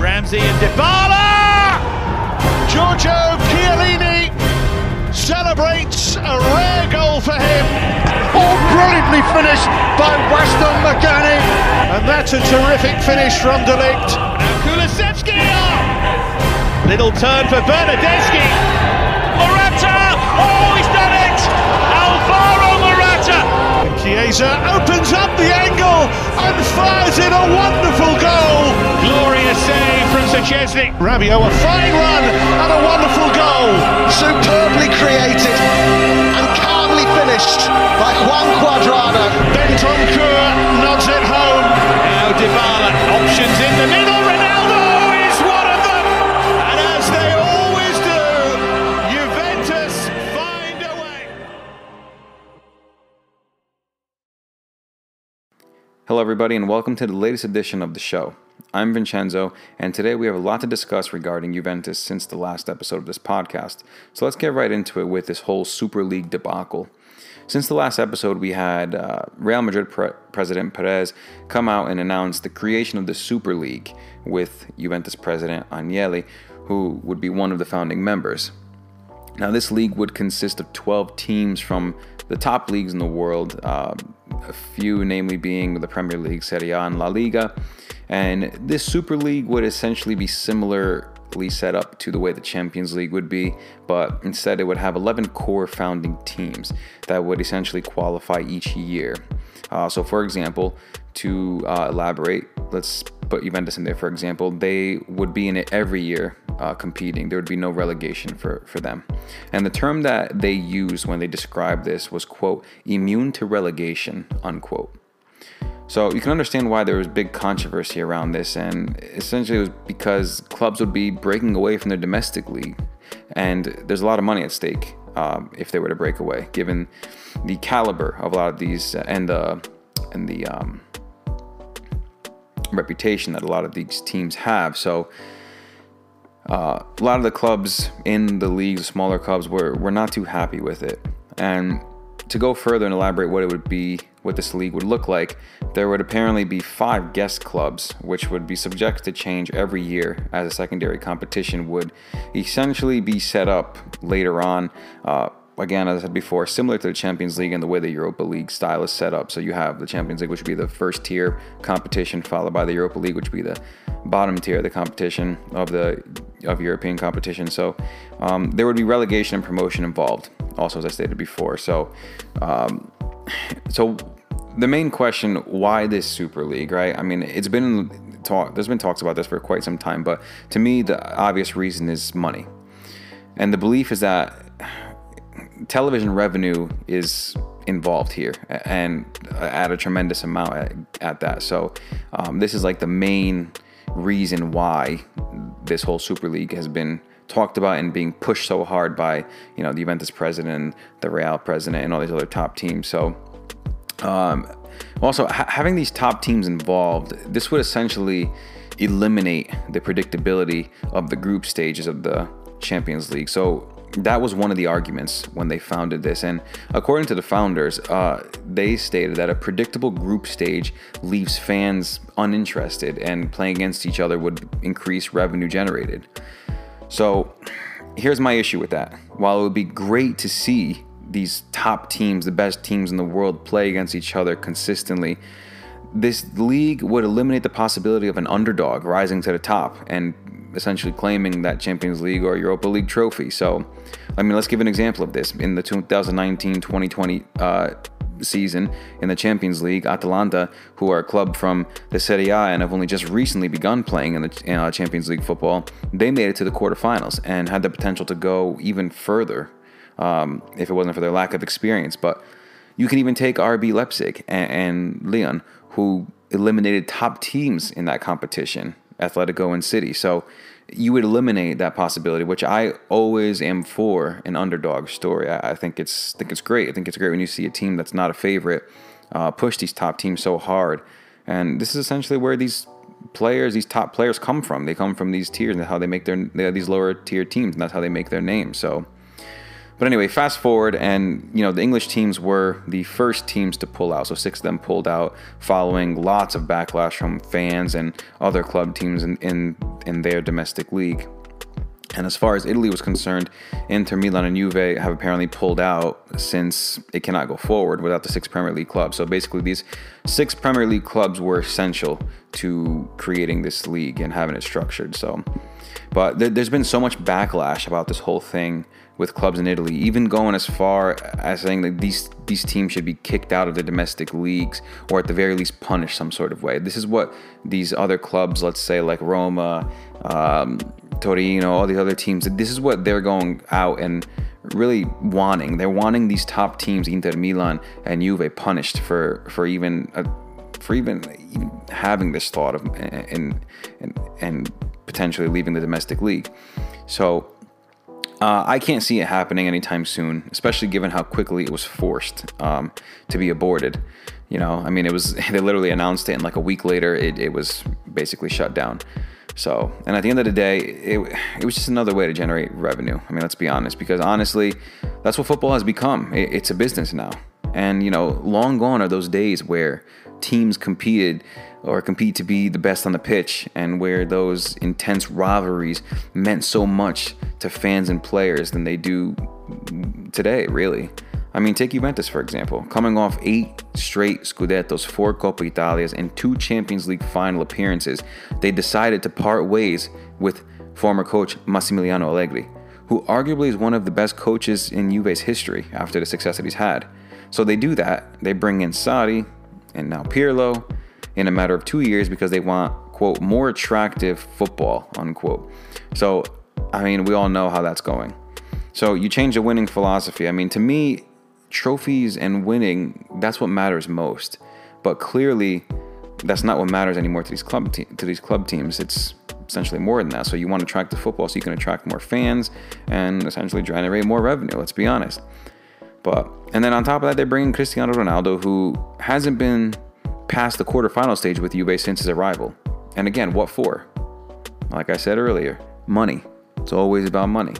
Ramsey and Dybala! Giorgio Chiellini celebrates a rare goal for him. All brilliantly finished by Weston McKennie. And that's a terrific finish from De Ligt. Now Kulusevski! Little turn for Bernardeschi. Morata! Oh, he's done it! Alvaro Morata! And Chiesa opens up the angle and fires in a wonderful goal. Glorious save from Szczesny. Rabiot, a fine run and a wonderful goal. Superbly created and calmly finished by Juan Cuadrado. Bentancur nods it home. Now Dybala, options in the middle. Ronaldo is one of them. And as they always do, Juventus find a way. Hello, everybody, and welcome to the latest edition of the show. I'm Vincenzo, and today we have a lot to discuss regarding Juventus since the last episode of this podcast. So let's get right into it with this whole Super League debacle. Since the last episode, we had uh, Real Madrid pre- president Perez come out and announce the creation of the Super League with Juventus president Agnelli, who would be one of the founding members. Now, this league would consist of 12 teams from the top leagues in the world, uh, a few namely being the Premier League, Serie A, and La Liga. And this Super League would essentially be similarly set up to the way the Champions League would be, but instead it would have 11 core founding teams that would essentially qualify each year. Uh, so, for example, to uh, elaborate, let's put Juventus in there, for example, they would be in it every year uh, competing. There would be no relegation for, for them. And the term that they used when they described this was, quote, immune to relegation, unquote. So you can understand why there was big controversy around this, and essentially it was because clubs would be breaking away from their domestic league, and there's a lot of money at stake um, if they were to break away, given the caliber of a lot of these uh, and the and the um, reputation that a lot of these teams have. So uh, a lot of the clubs in the leagues, smaller clubs, were were not too happy with it, and to go further and elaborate what it would be, what this league would look like, there would apparently be five guest clubs, which would be subject to change every year as a secondary competition would essentially be set up later on. Uh, again, as I said before, similar to the Champions League and the way the Europa League style is set up. So you have the Champions League, which would be the first tier competition, followed by the Europa League, which would be the bottom tier of the competition of the of European competition. So um, there would be relegation and promotion involved, also as I stated before. So, um, so the main question: Why this Super League? Right? I mean, it's been talk. There's been talks about this for quite some time, but to me, the obvious reason is money, and the belief is that television revenue is involved here and at a tremendous amount at, at that. So um, this is like the main reason why this whole Super League has been talked about and being pushed so hard by you know the Juventus president, the Real president, and all these other top teams. So um, also ha- having these top teams involved, this would essentially eliminate the predictability of the group stages of the Champions League. So that was one of the arguments when they founded this. And according to the founders, uh, they stated that a predictable group stage leaves fans uninterested, and playing against each other would increase revenue generated. So here's my issue with that. While it would be great to see these top teams, the best teams in the world, play against each other consistently, this league would eliminate the possibility of an underdog rising to the top and essentially claiming that Champions League or Europa League trophy. So, I mean, let's give an example of this. In the 2019 2020 uh, season in the Champions League, Atalanta, who are a club from the Serie A and have only just recently begun playing in the uh, Champions League football, they made it to the quarterfinals and had the potential to go even further um, if it wasn't for their lack of experience. But you can even take RB Leipzig and, and Lyon, who eliminated top teams in that competition, Atletico and City. So you would eliminate that possibility, which I always am for an underdog story. I, I think it's think it's great. I think it's great when you see a team that's not a favorite uh, push these top teams so hard. And this is essentially where these players, these top players, come from. They come from these tiers and how they make their they these lower tier teams, and that's how they make their name. So. But anyway, fast forward, and you know the English teams were the first teams to pull out. So six of them pulled out, following lots of backlash from fans and other club teams in, in in their domestic league. And as far as Italy was concerned, Inter, Milan, and Juve have apparently pulled out since it cannot go forward without the six Premier League clubs. So basically, these six Premier League clubs were essential to creating this league and having it structured. So, but th- there's been so much backlash about this whole thing with clubs in Italy, even going as far as saying that these these teams should be kicked out of the domestic leagues or at the very least punished some sort of way. This is what these other clubs, let's say like Roma, um, Torino, all these other teams, this is what they're going out and really wanting. They're wanting these top teams, Inter, Milan, and Juve, punished for for even uh, for even, even having this thought of and and and potentially leaving the domestic league. So uh, I can't see it happening anytime soon, especially given how quickly it was forced um, to be aborted. You know, I mean, it was they literally announced it, and like a week later, it, it was basically shut down. So, and at the end of the day, it, it was just another way to generate revenue. I mean, let's be honest, because honestly, that's what football has become. It, it's a business now. And, you know, long gone are those days where teams competed or compete to be the best on the pitch and where those intense rivalries meant so much to fans and players than they do today, really. I mean, take Juventus for example. Coming off eight straight Scudettos, four Coppa Italias, and two Champions League final appearances, they decided to part ways with former coach Massimiliano Allegri, who arguably is one of the best coaches in Juve's history after the success that he's had. So they do that. They bring in Sarri and now Pirlo in a matter of two years because they want, quote, more attractive football, unquote. So, I mean, we all know how that's going. So you change the winning philosophy. I mean, to me, trophies and winning, that's what matters most. But clearly, that's not what matters anymore to these club te- to these club teams. It's essentially more than that. So you want to attract the football so you can attract more fans and essentially generate more revenue. Let's be honest. But and then on top of that, they bring in Cristiano Ronaldo, who hasn't been past the quarterfinal stage with Juve since his arrival. And again, what for? Like I said earlier, money. It's always about money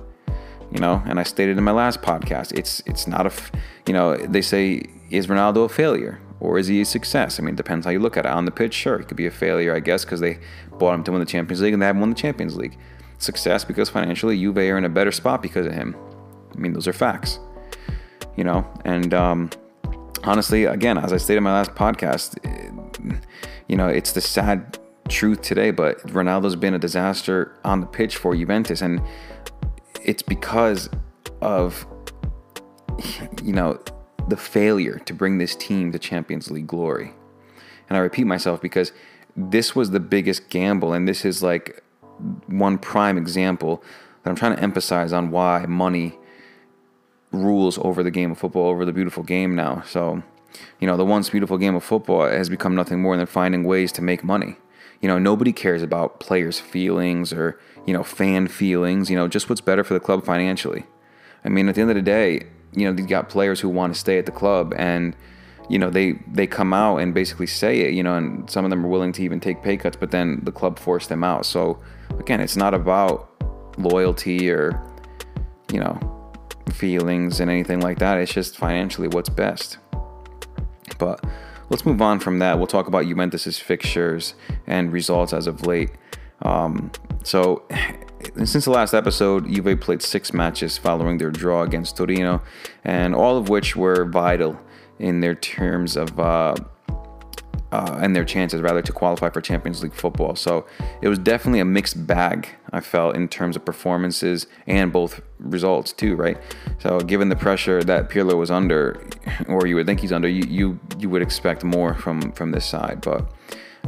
you know and i stated in my last podcast it's it's not a you know they say is ronaldo a failure or is he a success i mean it depends how you look at it on the pitch sure he could be a failure i guess because they bought him to win the champions league and they haven't won the champions league success because financially Juve are in a better spot because of him i mean those are facts you know and um, honestly again as i stated in my last podcast you know it's the sad truth today but ronaldo's been a disaster on the pitch for juventus and it's because of you know the failure to bring this team to Champions League glory. And I repeat myself because this was the biggest gamble and this is like one prime example that I'm trying to emphasize on why money rules over the game of football, over the beautiful game now. So, you know, the once beautiful game of football has become nothing more than finding ways to make money. You know, nobody cares about players' feelings or you know, fan feelings, you know, just what's better for the club financially. I mean, at the end of the day, you know, you got players who want to stay at the club and, you know, they, they come out and basically say it, you know, and some of them are willing to even take pay cuts, but then the club forced them out. So again, it's not about loyalty or, you know, feelings and anything like that. It's just financially what's best. But let's move on from that. We'll talk about Juventus's fixtures and results as of late. Um, so, since the last episode, Juve played six matches following their draw against Torino, and all of which were vital in their terms of uh, uh, and their chances rather to qualify for Champions League football. So it was definitely a mixed bag. I felt in terms of performances and both results too, right? So given the pressure that Pirlo was under, or you would think he's under, you you, you would expect more from from this side, but.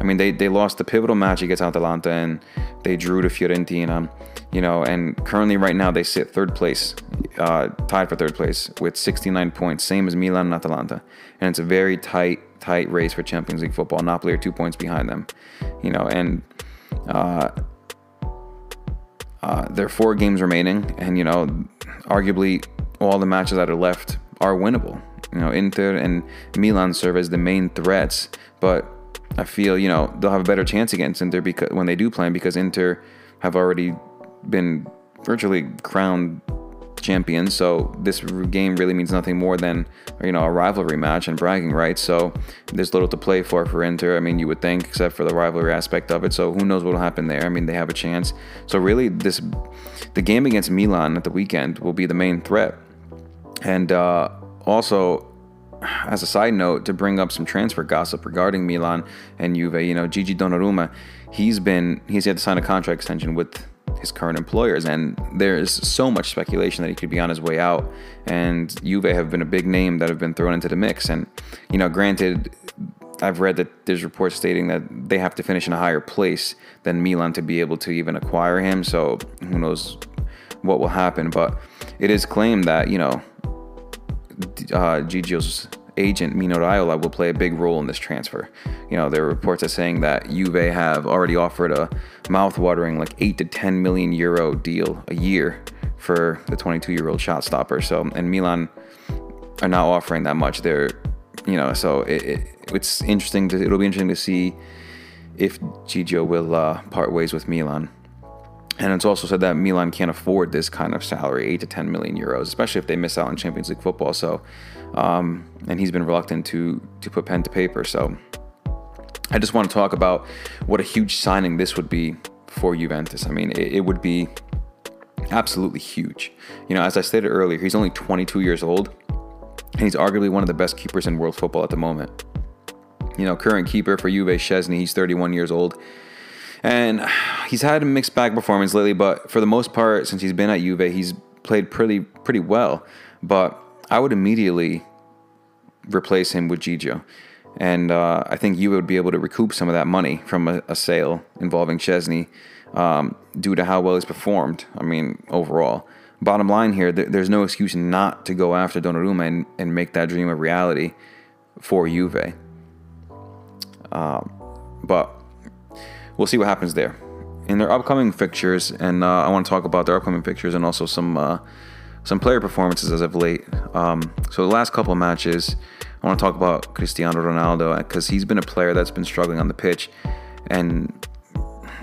I mean, they, they lost the pivotal match against Atalanta and they drew to Fiorentina, you know, and currently right now they sit third place, uh, tied for third place with 69 points, same as Milan and Atalanta. And it's a very tight, tight race for Champions League football. Napoli are two points behind them, you know, and uh, uh, there are four games remaining, and you know, arguably all the matches that are left are winnable. You know, Inter and Milan serve as the main threats, but I feel you know they'll have a better chance against Inter because when they do play because Inter have already been virtually crowned champions. So this game really means nothing more than you know a rivalry match and bragging rights. So there's little to play for for Inter. I mean, you would think, except for the rivalry aspect of it. So who knows what will happen there? I mean, they have a chance. So really, this the game against Milan at the weekend will be the main threat. And uh, also, as a side note, to bring up some transfer gossip regarding Milan and Juve, you know, Gigi Donnarumma, he's been he's had to sign a contract extension with his current employers, and there is so much speculation that he could be on his way out. And Juve have been a big name that have been thrown into the mix. And you know, granted, I've read that there's reports stating that they have to finish in a higher place than Milan to be able to even acquire him. So who knows what will happen? But it is claimed that you know, uh, Gigio's agent Mino Raiola will play a big role in this transfer. You know, there are reports are saying that Juve have already offered a mouth-watering like eight to ten million euro deal a year for the 22-year-old shot stopper. So, and Milan are now offering that much. They're, you know, so it, it, it's interesting to it'll be interesting to see if Gigio will uh, part ways with Milan. And it's also said that Milan can't afford this kind of salary, eight to ten million euros, especially if they miss out on Champions League football. So, um, and he's been reluctant to to put pen to paper. So, I just want to talk about what a huge signing this would be for Juventus. I mean, it, it would be absolutely huge. You know, as I stated earlier, he's only 22 years old, and he's arguably one of the best keepers in world football at the moment. You know, current keeper for Juve, Szczesny, he's 31 years old. And he's had a mixed bag performance lately, but for the most part, since he's been at Juve, he's played pretty pretty well. But I would immediately replace him with Gigio. And uh, I think you would be able to recoup some of that money from a, a sale involving Szczesny um, due to how well he's performed. I mean, overall. Bottom line here, th- there's no excuse not to go after Donnarumma and, and make that dream a reality for Juve. Um, but we'll see what happens there. In their upcoming fixtures, and uh, I want to talk about their upcoming fixtures and also some uh, some player performances as of late. Um, so the last couple matches, I want to talk about Cristiano Ronaldo because he's been a player that's been struggling on the pitch, and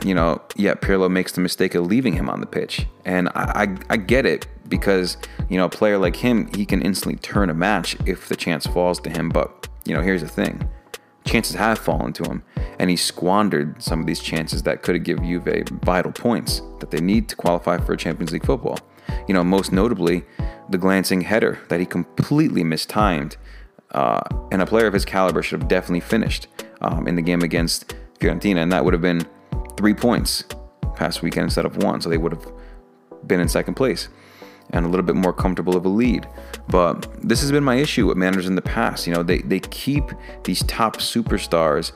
you know, yet Pirlo makes the mistake of leaving him on the pitch, and I, I I get it because you know a player like him he can instantly turn a match if the chance falls to him. But you know, here's the thing chances have fallen to him, and he squandered some of these chances that could have given Juve vital points that they need to qualify for Champions League football. You know, most notably, the glancing header that he completely mistimed, uh, and a player of his caliber should have definitely finished um, in the game against Fiorentina, and that would have been three points past weekend instead of one, so they would have been in second place and a little bit more comfortable of a lead. But this has been my issue with managers in the past. You know, they, they keep these top superstars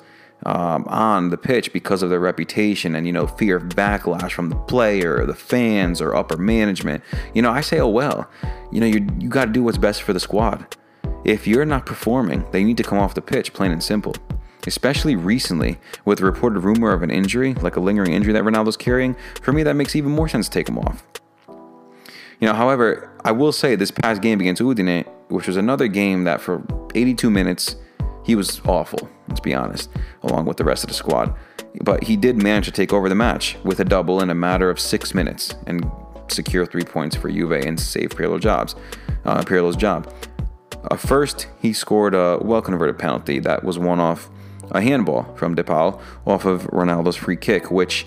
um, on the pitch because of their reputation and, you know, fear of backlash from the player or the fans or upper management. You know, I say, oh, well, you know, you, you got to do what's best for the squad. If you're not performing, they need to come off the pitch, plain and simple. Especially recently, with the reported rumor of an injury, like a lingering injury that Ronaldo's carrying, for me that makes even more sense to take him off. You know, however, I will say this past game against Udine, which was another game that for 82 minutes he was awful. Let's be honest, along with the rest of the squad. But he did manage to take over the match with a double in a matter of six minutes and secure three points for Juve and save Pirlo's jobs. Uh, Pirlo's job. Uh, first, he scored a well-converted penalty that was one off a handball from DePaul off of Ronaldo's free kick, which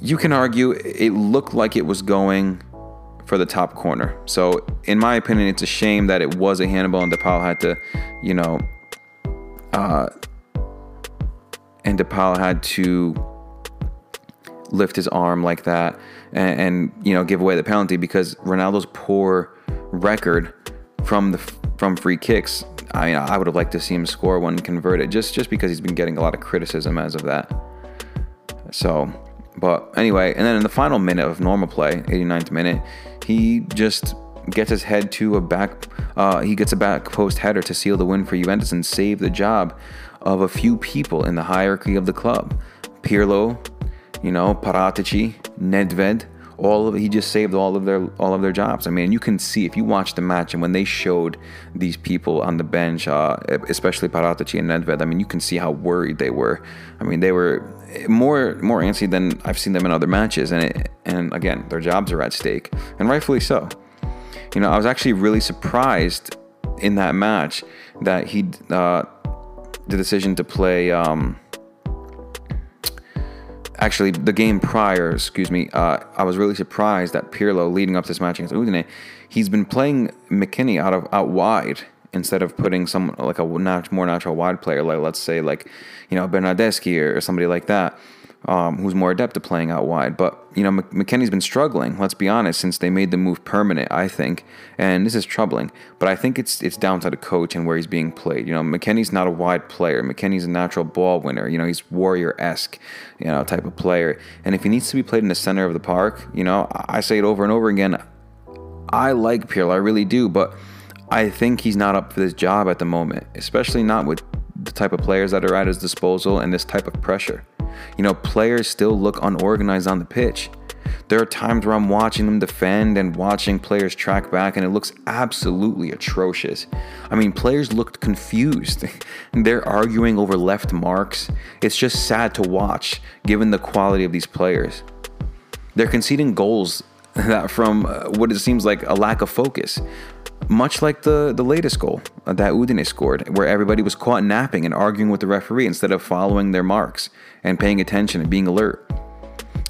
you can argue it looked like it was going for the top corner. So, in my opinion, it's a shame that it was a handball and DePaul had to, you know, uh, and DePaul had to lift his arm like that and, and, you know give away the penalty because Ronaldo's poor record from the from free kicks. I mean, I would have liked to see him score one converted just just because he's been getting a lot of criticism as of that. So, but anyway, and then in the final minute of normal play, 89th minute, he just gets his head to a back. Uh, he gets a back post header to seal the win for Juventus and save the job of a few people in the hierarchy of the club. Pirlo, you know, Paratici, Nedved, all of he just saved all of their all of their jobs. I mean, you can see if you watch the match and when they showed these people on the bench, uh, especially Paratici and Nedved, I mean, you can see how worried they were. I mean, they were more more antsy than I've seen them in other matches, and it, and again, their jobs are at stake, and rightfully so. You know, I was actually really surprised in that match that he uh, the decision to play. Um, actually, the game prior, excuse me, uh, I was really surprised that Pirlo, leading up to this match against Udine, he's been playing McKennie out of out wide instead of putting someone like a more natural wide player, like let's say like you know Bernardeschi or somebody like that um, who's more adept at playing out wide. But you know, McKennie's been struggling. Let's be honest, since they made the move permanent, I think, and this is troubling. But I think it's it's down to the coach and where he's being played. You know, McKennie's not a wide player. McKennie's a natural ball winner. You know, he's warrior esque, you know, type of player. And if he needs to be played in the center of the park, you know, I say it over and over again. I like Pirlo, I really do, but I think he's not up for this job at the moment, especially not with the type of players that are at his disposal and this type of pressure. You know, players still look unorganized on the pitch. There are times where I'm watching them defend and watching players track back, and it looks absolutely atrocious. I mean, players looked confused. They're arguing over left marks. It's just sad to watch, given the quality of these players. They're conceding goals that from uh, what it seems like a lack of focus. Much like the, the latest goal that Udine scored, where everybody was caught napping and arguing with the referee instead of following their marks and paying attention and being alert.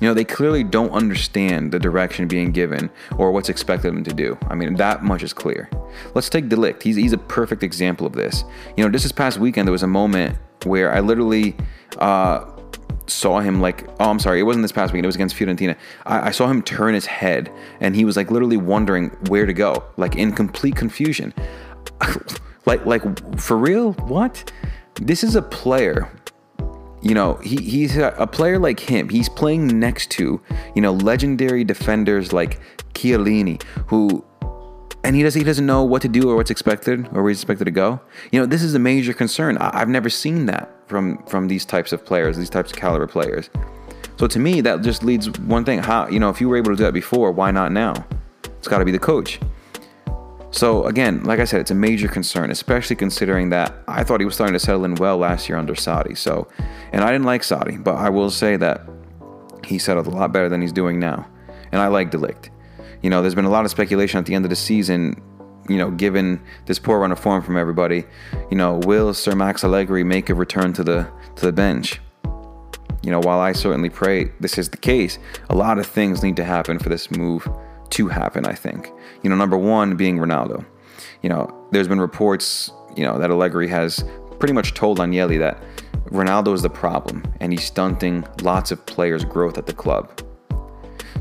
You know, they clearly don't understand the direction being given or what's expected of them to do. I mean, that much is clear. Let's take De Ligt. He's, he's a perfect example of this. You know, just this past weekend, there was a moment where I literally uh, saw him like, oh, I'm sorry, it wasn't this past weekend, it was against Fiorentina. I, I saw him turn his head and he was like literally wondering where to go, like in complete confusion. like, like for real? What? This is a player you know, he, he's a, a, player like him. He's playing next to, you know, legendary defenders like Chiellini, who, and he doesn't he doesn't know what to do or what's expected or where he's expected to go. You know, this is a major concern. I, I've never seen that from from these types of players, these types of caliber players. So to me, that just leads one thing: how you know, if you were able to do that before, why not now? It's got to be the coach. So again, like I said, it's a major concern, especially considering that I thought he was starting to settle in well last year under Sarri. So, and I didn't like Sarri, but I will say that he settled a lot better than he's doing now, and I like De Ligt. You know, there's been a lot of speculation at the end of the season. You know, given this poor run of form from everybody, you know, will Sir Max Allegri make a return to the to the bench? You know, while I certainly pray this is the case, a lot of things need to happen for this move to happen, I think. You know, number one being Ronaldo. You know, there's been reports, you know, that Allegri has pretty much told Agnelli that Ronaldo is the problem and he's stunting lots of players' growth at the club.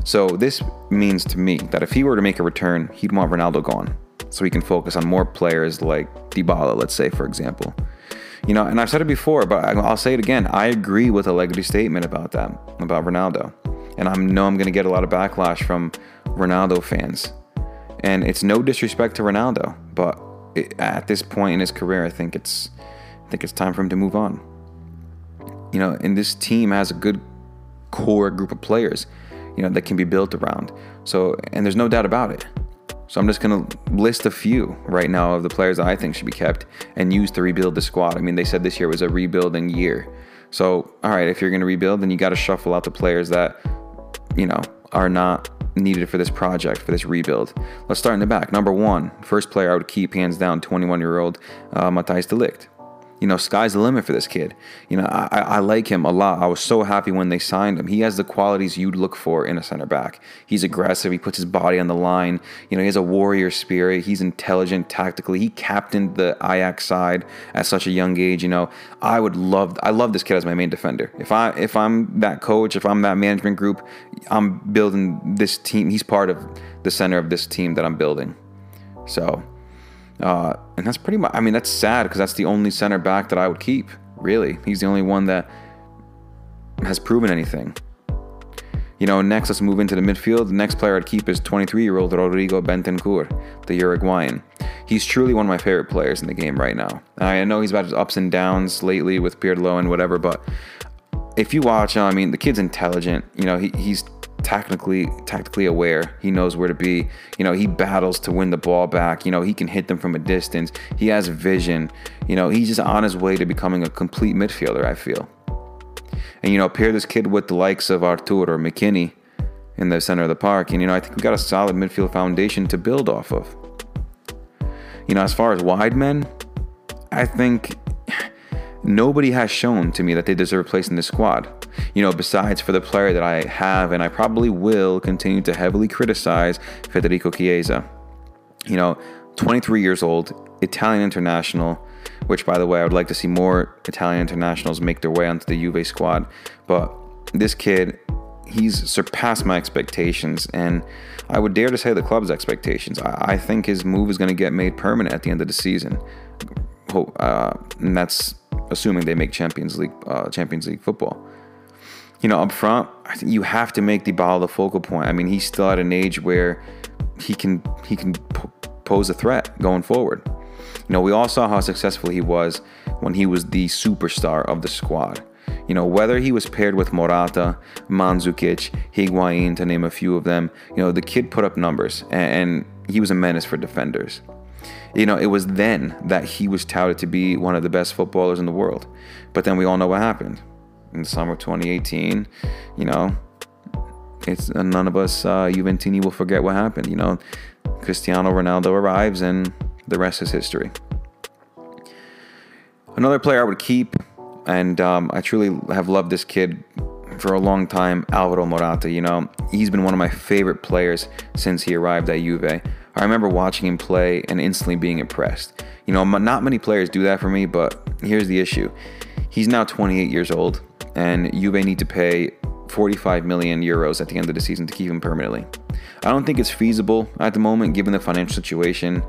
So this means to me that if he were to make a return, he'd want Ronaldo gone so we can focus on more players like Dybala, let's say, for example. You know, and I've said it before, but I'll say it again. I agree with Allegri's statement about that, about Ronaldo. And I know I'm going to get a lot of backlash from Ronaldo fans. And it's no disrespect to Ronaldo, but it, at this point in his career, I think it's I think it's time for him to move on. You know, and this team has a good core group of players, you know, that can be built around. So, and there's no doubt about it. So I'm just going to list a few right now of the players that I think should be kept and used to rebuild the squad. I mean, they said this year was a rebuilding year. So, all right, if you're going to rebuild, then you got to shuffle out the players that, you know, are not needed for this project, for this rebuild. Let's start in the back. Number one, first player I would keep hands down, 21 year old uh, Matthijs de Ligt you know, sky's the limit for this kid. You know, I, I like him a lot. I was so happy when they signed him. He has the qualities you'd look for in a center back. He's aggressive. He puts his body on the line. You know, he has a warrior spirit. He's intelligent tactically. He captained the Ajax side at such a young age. You know, I would love. I love this kid as my main defender. If I if I'm that coach, if I'm that management group, I'm building this team. He's part of the center of this team that I'm building. So uh, and that's pretty much, I mean, that's sad because that's the only center back that I would keep, really. He's the only one that has proven anything. You know, next, let's move into the midfield. The next player I'd keep is 23 year old Rodrigo Bentancur, the Uruguayan. He's truly one of my favorite players in the game right now. I know he's had his ups and downs lately with Pirlo and whatever, but if you watch him, I mean, the kid's intelligent. You know, he, he's tactically tactically aware. He knows where to be. You know, he battles to win the ball back. You know, he can hit them from a distance. He has vision. You know, he's just on his way to becoming a complete midfielder, I feel. And you know, pair this kid with the likes of Arthur or McKennie in the center of the park. And, you know, I think we've got a solid midfield foundation to build off of. You know, as far as wide men, I think nobody has shown to me that they deserve a place in this squad. You know, besides for the player that I have and I probably will continue to heavily criticize, Federico Chiesa. You know, 23 years old, Italian international, which by the way, I would like to see more Italian internationals make their way onto the Juve squad. But this kid, he's surpassed my expectations, and I would dare to say the club's expectations. I, I think his move is going to get made permanent at the end of the season. Uh, and that's assuming they make Champions League uh, Champions League football. You know, up front, I think you have to make Dybala the focal point. I mean, he's still at an age where he can he can pose a threat going forward. You know, we all saw how successful he was when he was the superstar of the squad. You know, whether he was paired with Morata, Mandzukic, Higuain, to name a few of them, you know, the kid put up numbers and, he was a menace for defenders. You know, it was then that he was touted to be one of the best footballers in the world. But then we all know what happened. In the summer of 2018, you know, it's none of us uh, Juventini will forget what happened. You know, Cristiano Ronaldo arrives and the rest is history. Another player I would keep, and um, I truly have loved this kid for a long time, Alvaro Morata. You know, he's been one of my favorite players since he arrived at Juve. I remember watching him play and instantly being impressed. You know, not many players do that for me, but here's the issue. He's now 28 years old, and Juve need to pay 45 million euros at the end of the season to keep him permanently. I don't think it's feasible at the moment given the financial situation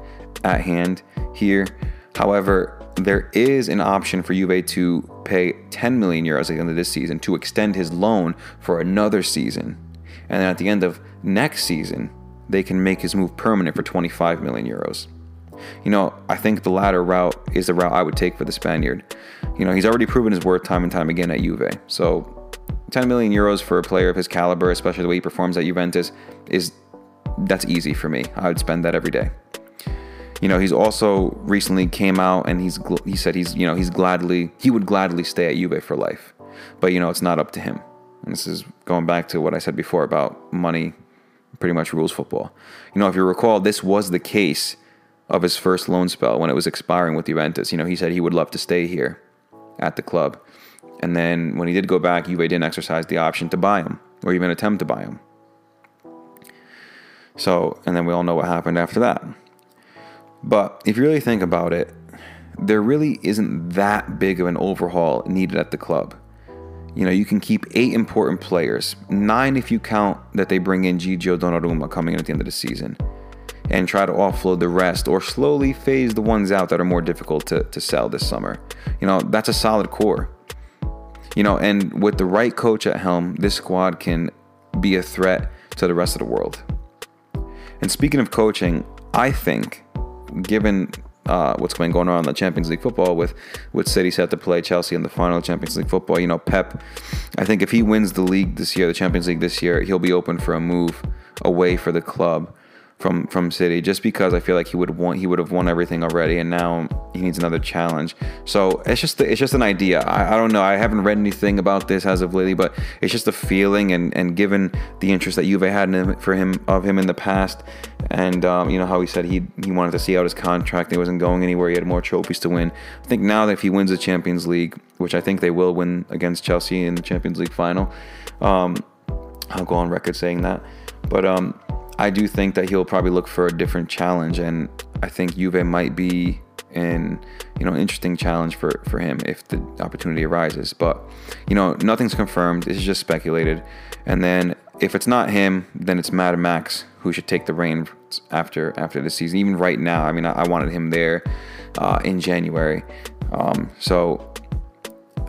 at hand here. However, there is an option for Juve to pay 10 million euros at the end of this season to extend his loan for another season. And then at the end of next season, they can make his move permanent for 25 million euros. You know, I think the latter route is the route I would take for the Spaniard. You know, he's already proven his worth time and time again at Juve. So 10 million euros for a player of his caliber, especially the way he performs at Juventus, is that's easy for me. I would spend that every day. You know, he's also recently came out and he's he said he's you know he's gladly he would gladly stay at Juve for life, but you know it's not up to him. And this is going back to what I said before about money, pretty much rules football. You know, if you recall, this was the case of his first loan spell when it was expiring with Juventus. You know, he said he would love to stay here at the club, and then when he did go back, Juve didn't exercise the option to buy him or even attempt to buy him. So, and then we all know what happened after that. But if you really think about it, there really isn't that big of an overhaul needed at the club. You know, you can keep eight important players, nine if you count that they bring in Gigio Donnarumma coming in at the end of the season, and try to offload the rest or slowly phase the ones out that are more difficult to, to sell this summer. You know, that's a solid core. You know, and with the right coach at helm, this squad can be a threat to the rest of the world. And speaking of coaching, I think given uh, what's going on in the Champions League football with with City set to play Chelsea in the final Champions League football. You know, Pep. I think if he wins the league this year, the Champions League this year, he'll be open for a move away for the club from from City just because I feel like he would want he would have won everything already and now he needs another challenge. So it's just it's just an idea. I, I don't know. I haven't read anything about this as of lately, but it's just a feeling and and given the interest that Juve had in, for him of him in the past, and um, you know how he said he he wanted to see out his contract. He wasn't going anywhere. He had more trophies to win. I think now that if he wins the Champions League, which I think they will win against Chelsea in the Champions League final, um, I'll go on record saying that. But um, I do think that he'll probably look for a different challenge, and I think Juve might be an you know interesting challenge for for him if the opportunity arises. But you know nothing's confirmed. This is just speculated, and then if it's not him, then it's Mad Max who should take the reins after after the season. Even right now, I mean, I, I wanted him there uh, in January, um, so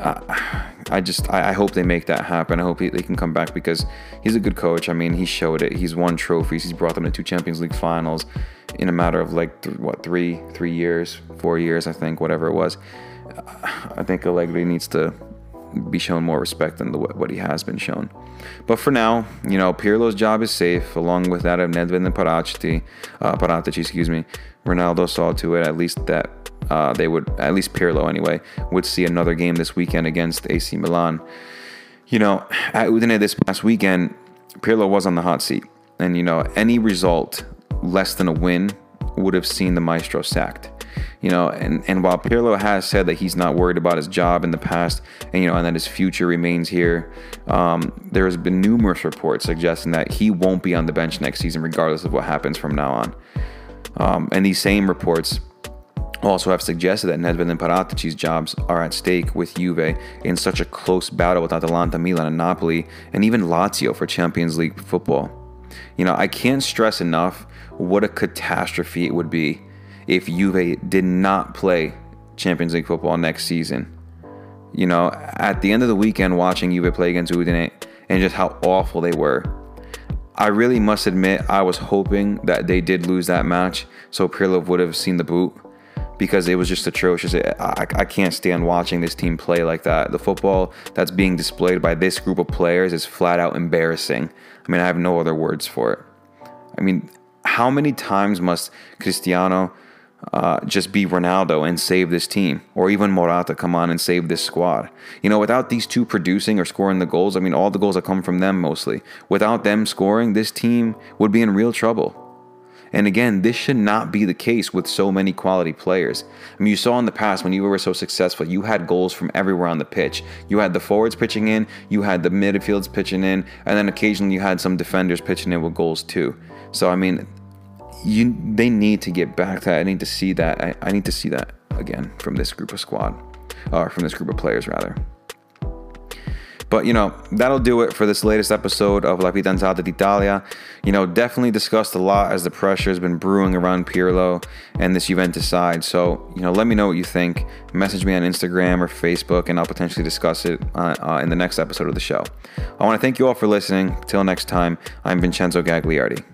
I just I, hope they make that happen. I hope he, they can come back because he's a good coach. I mean, he showed it. He's won trophies. He's brought them to two Champions League finals in a matter of like th- what three three years, four years, I think, whatever it was. I think Allegri needs to be shown more respect than the, what he has been shown. But for now, you know, Pirlo's job is safe, along with that of Nedved and Paratici, uh, Paratici, excuse me. Ronaldo saw to it at least that uh, they would, at least Pirlo anyway, would see another game this weekend against AC Milan. You know, at Udine this past weekend, Pirlo was on the hot seat. And, you know, any result less than a win would have seen the maestro sacked. You know, and, and while Pirlo has said that he's not worried about his job in the past, and you know, and that his future remains here, um, there has been numerous reports suggesting that he won't be on the bench next season, regardless of what happens from now on. Um, and these same reports also have suggested that Nedved and Paratici's jobs are at stake with Juve in such a close battle with Atalanta, Milan, and Napoli, and even Lazio for Champions League football. You know, I can't stress enough what a catastrophe it would be if Juve did not play Champions League football next season. You know, at the end of the weekend, watching Juve play against Udine and just how awful they were, I really must admit I was hoping that they did lose that match so Pirlo would have seen the boot because it was just atrocious. I, I can't stand watching this team play like that. The football that's being displayed by this group of players is flat out embarrassing. I mean, I have no other words for it. I mean, how many times must Cristiano uh, just be Ronaldo and save this team, or even Morata come on and save this squad. You know, without these two producing or scoring the goals, I mean, all the goals that come from them mostly. Without them scoring, this team would be in real trouble. And again, this should not be the case with so many quality players. I mean, you saw in the past when you were so successful, you had goals from everywhere on the pitch. You had the forwards pitching in, you had the midfields pitching in, and then occasionally you had some defenders pitching in with goals too. So, I mean, you they need to get back to that. I need to see that. I, I need to see that again from this group of squad, or from this group of players rather. But you know, that'll do it for this latest episode of La Fidanzata d'Italia. You know, definitely discussed a lot as the pressure has been brewing around Pirlo and this Juventus side. So, you know, let me know what you think. Message me on Instagram or Facebook, and I'll potentially discuss it uh, uh, in the next episode of the show. I want to thank you all for listening. Till next time, I'm Vincenzo Gagliardi.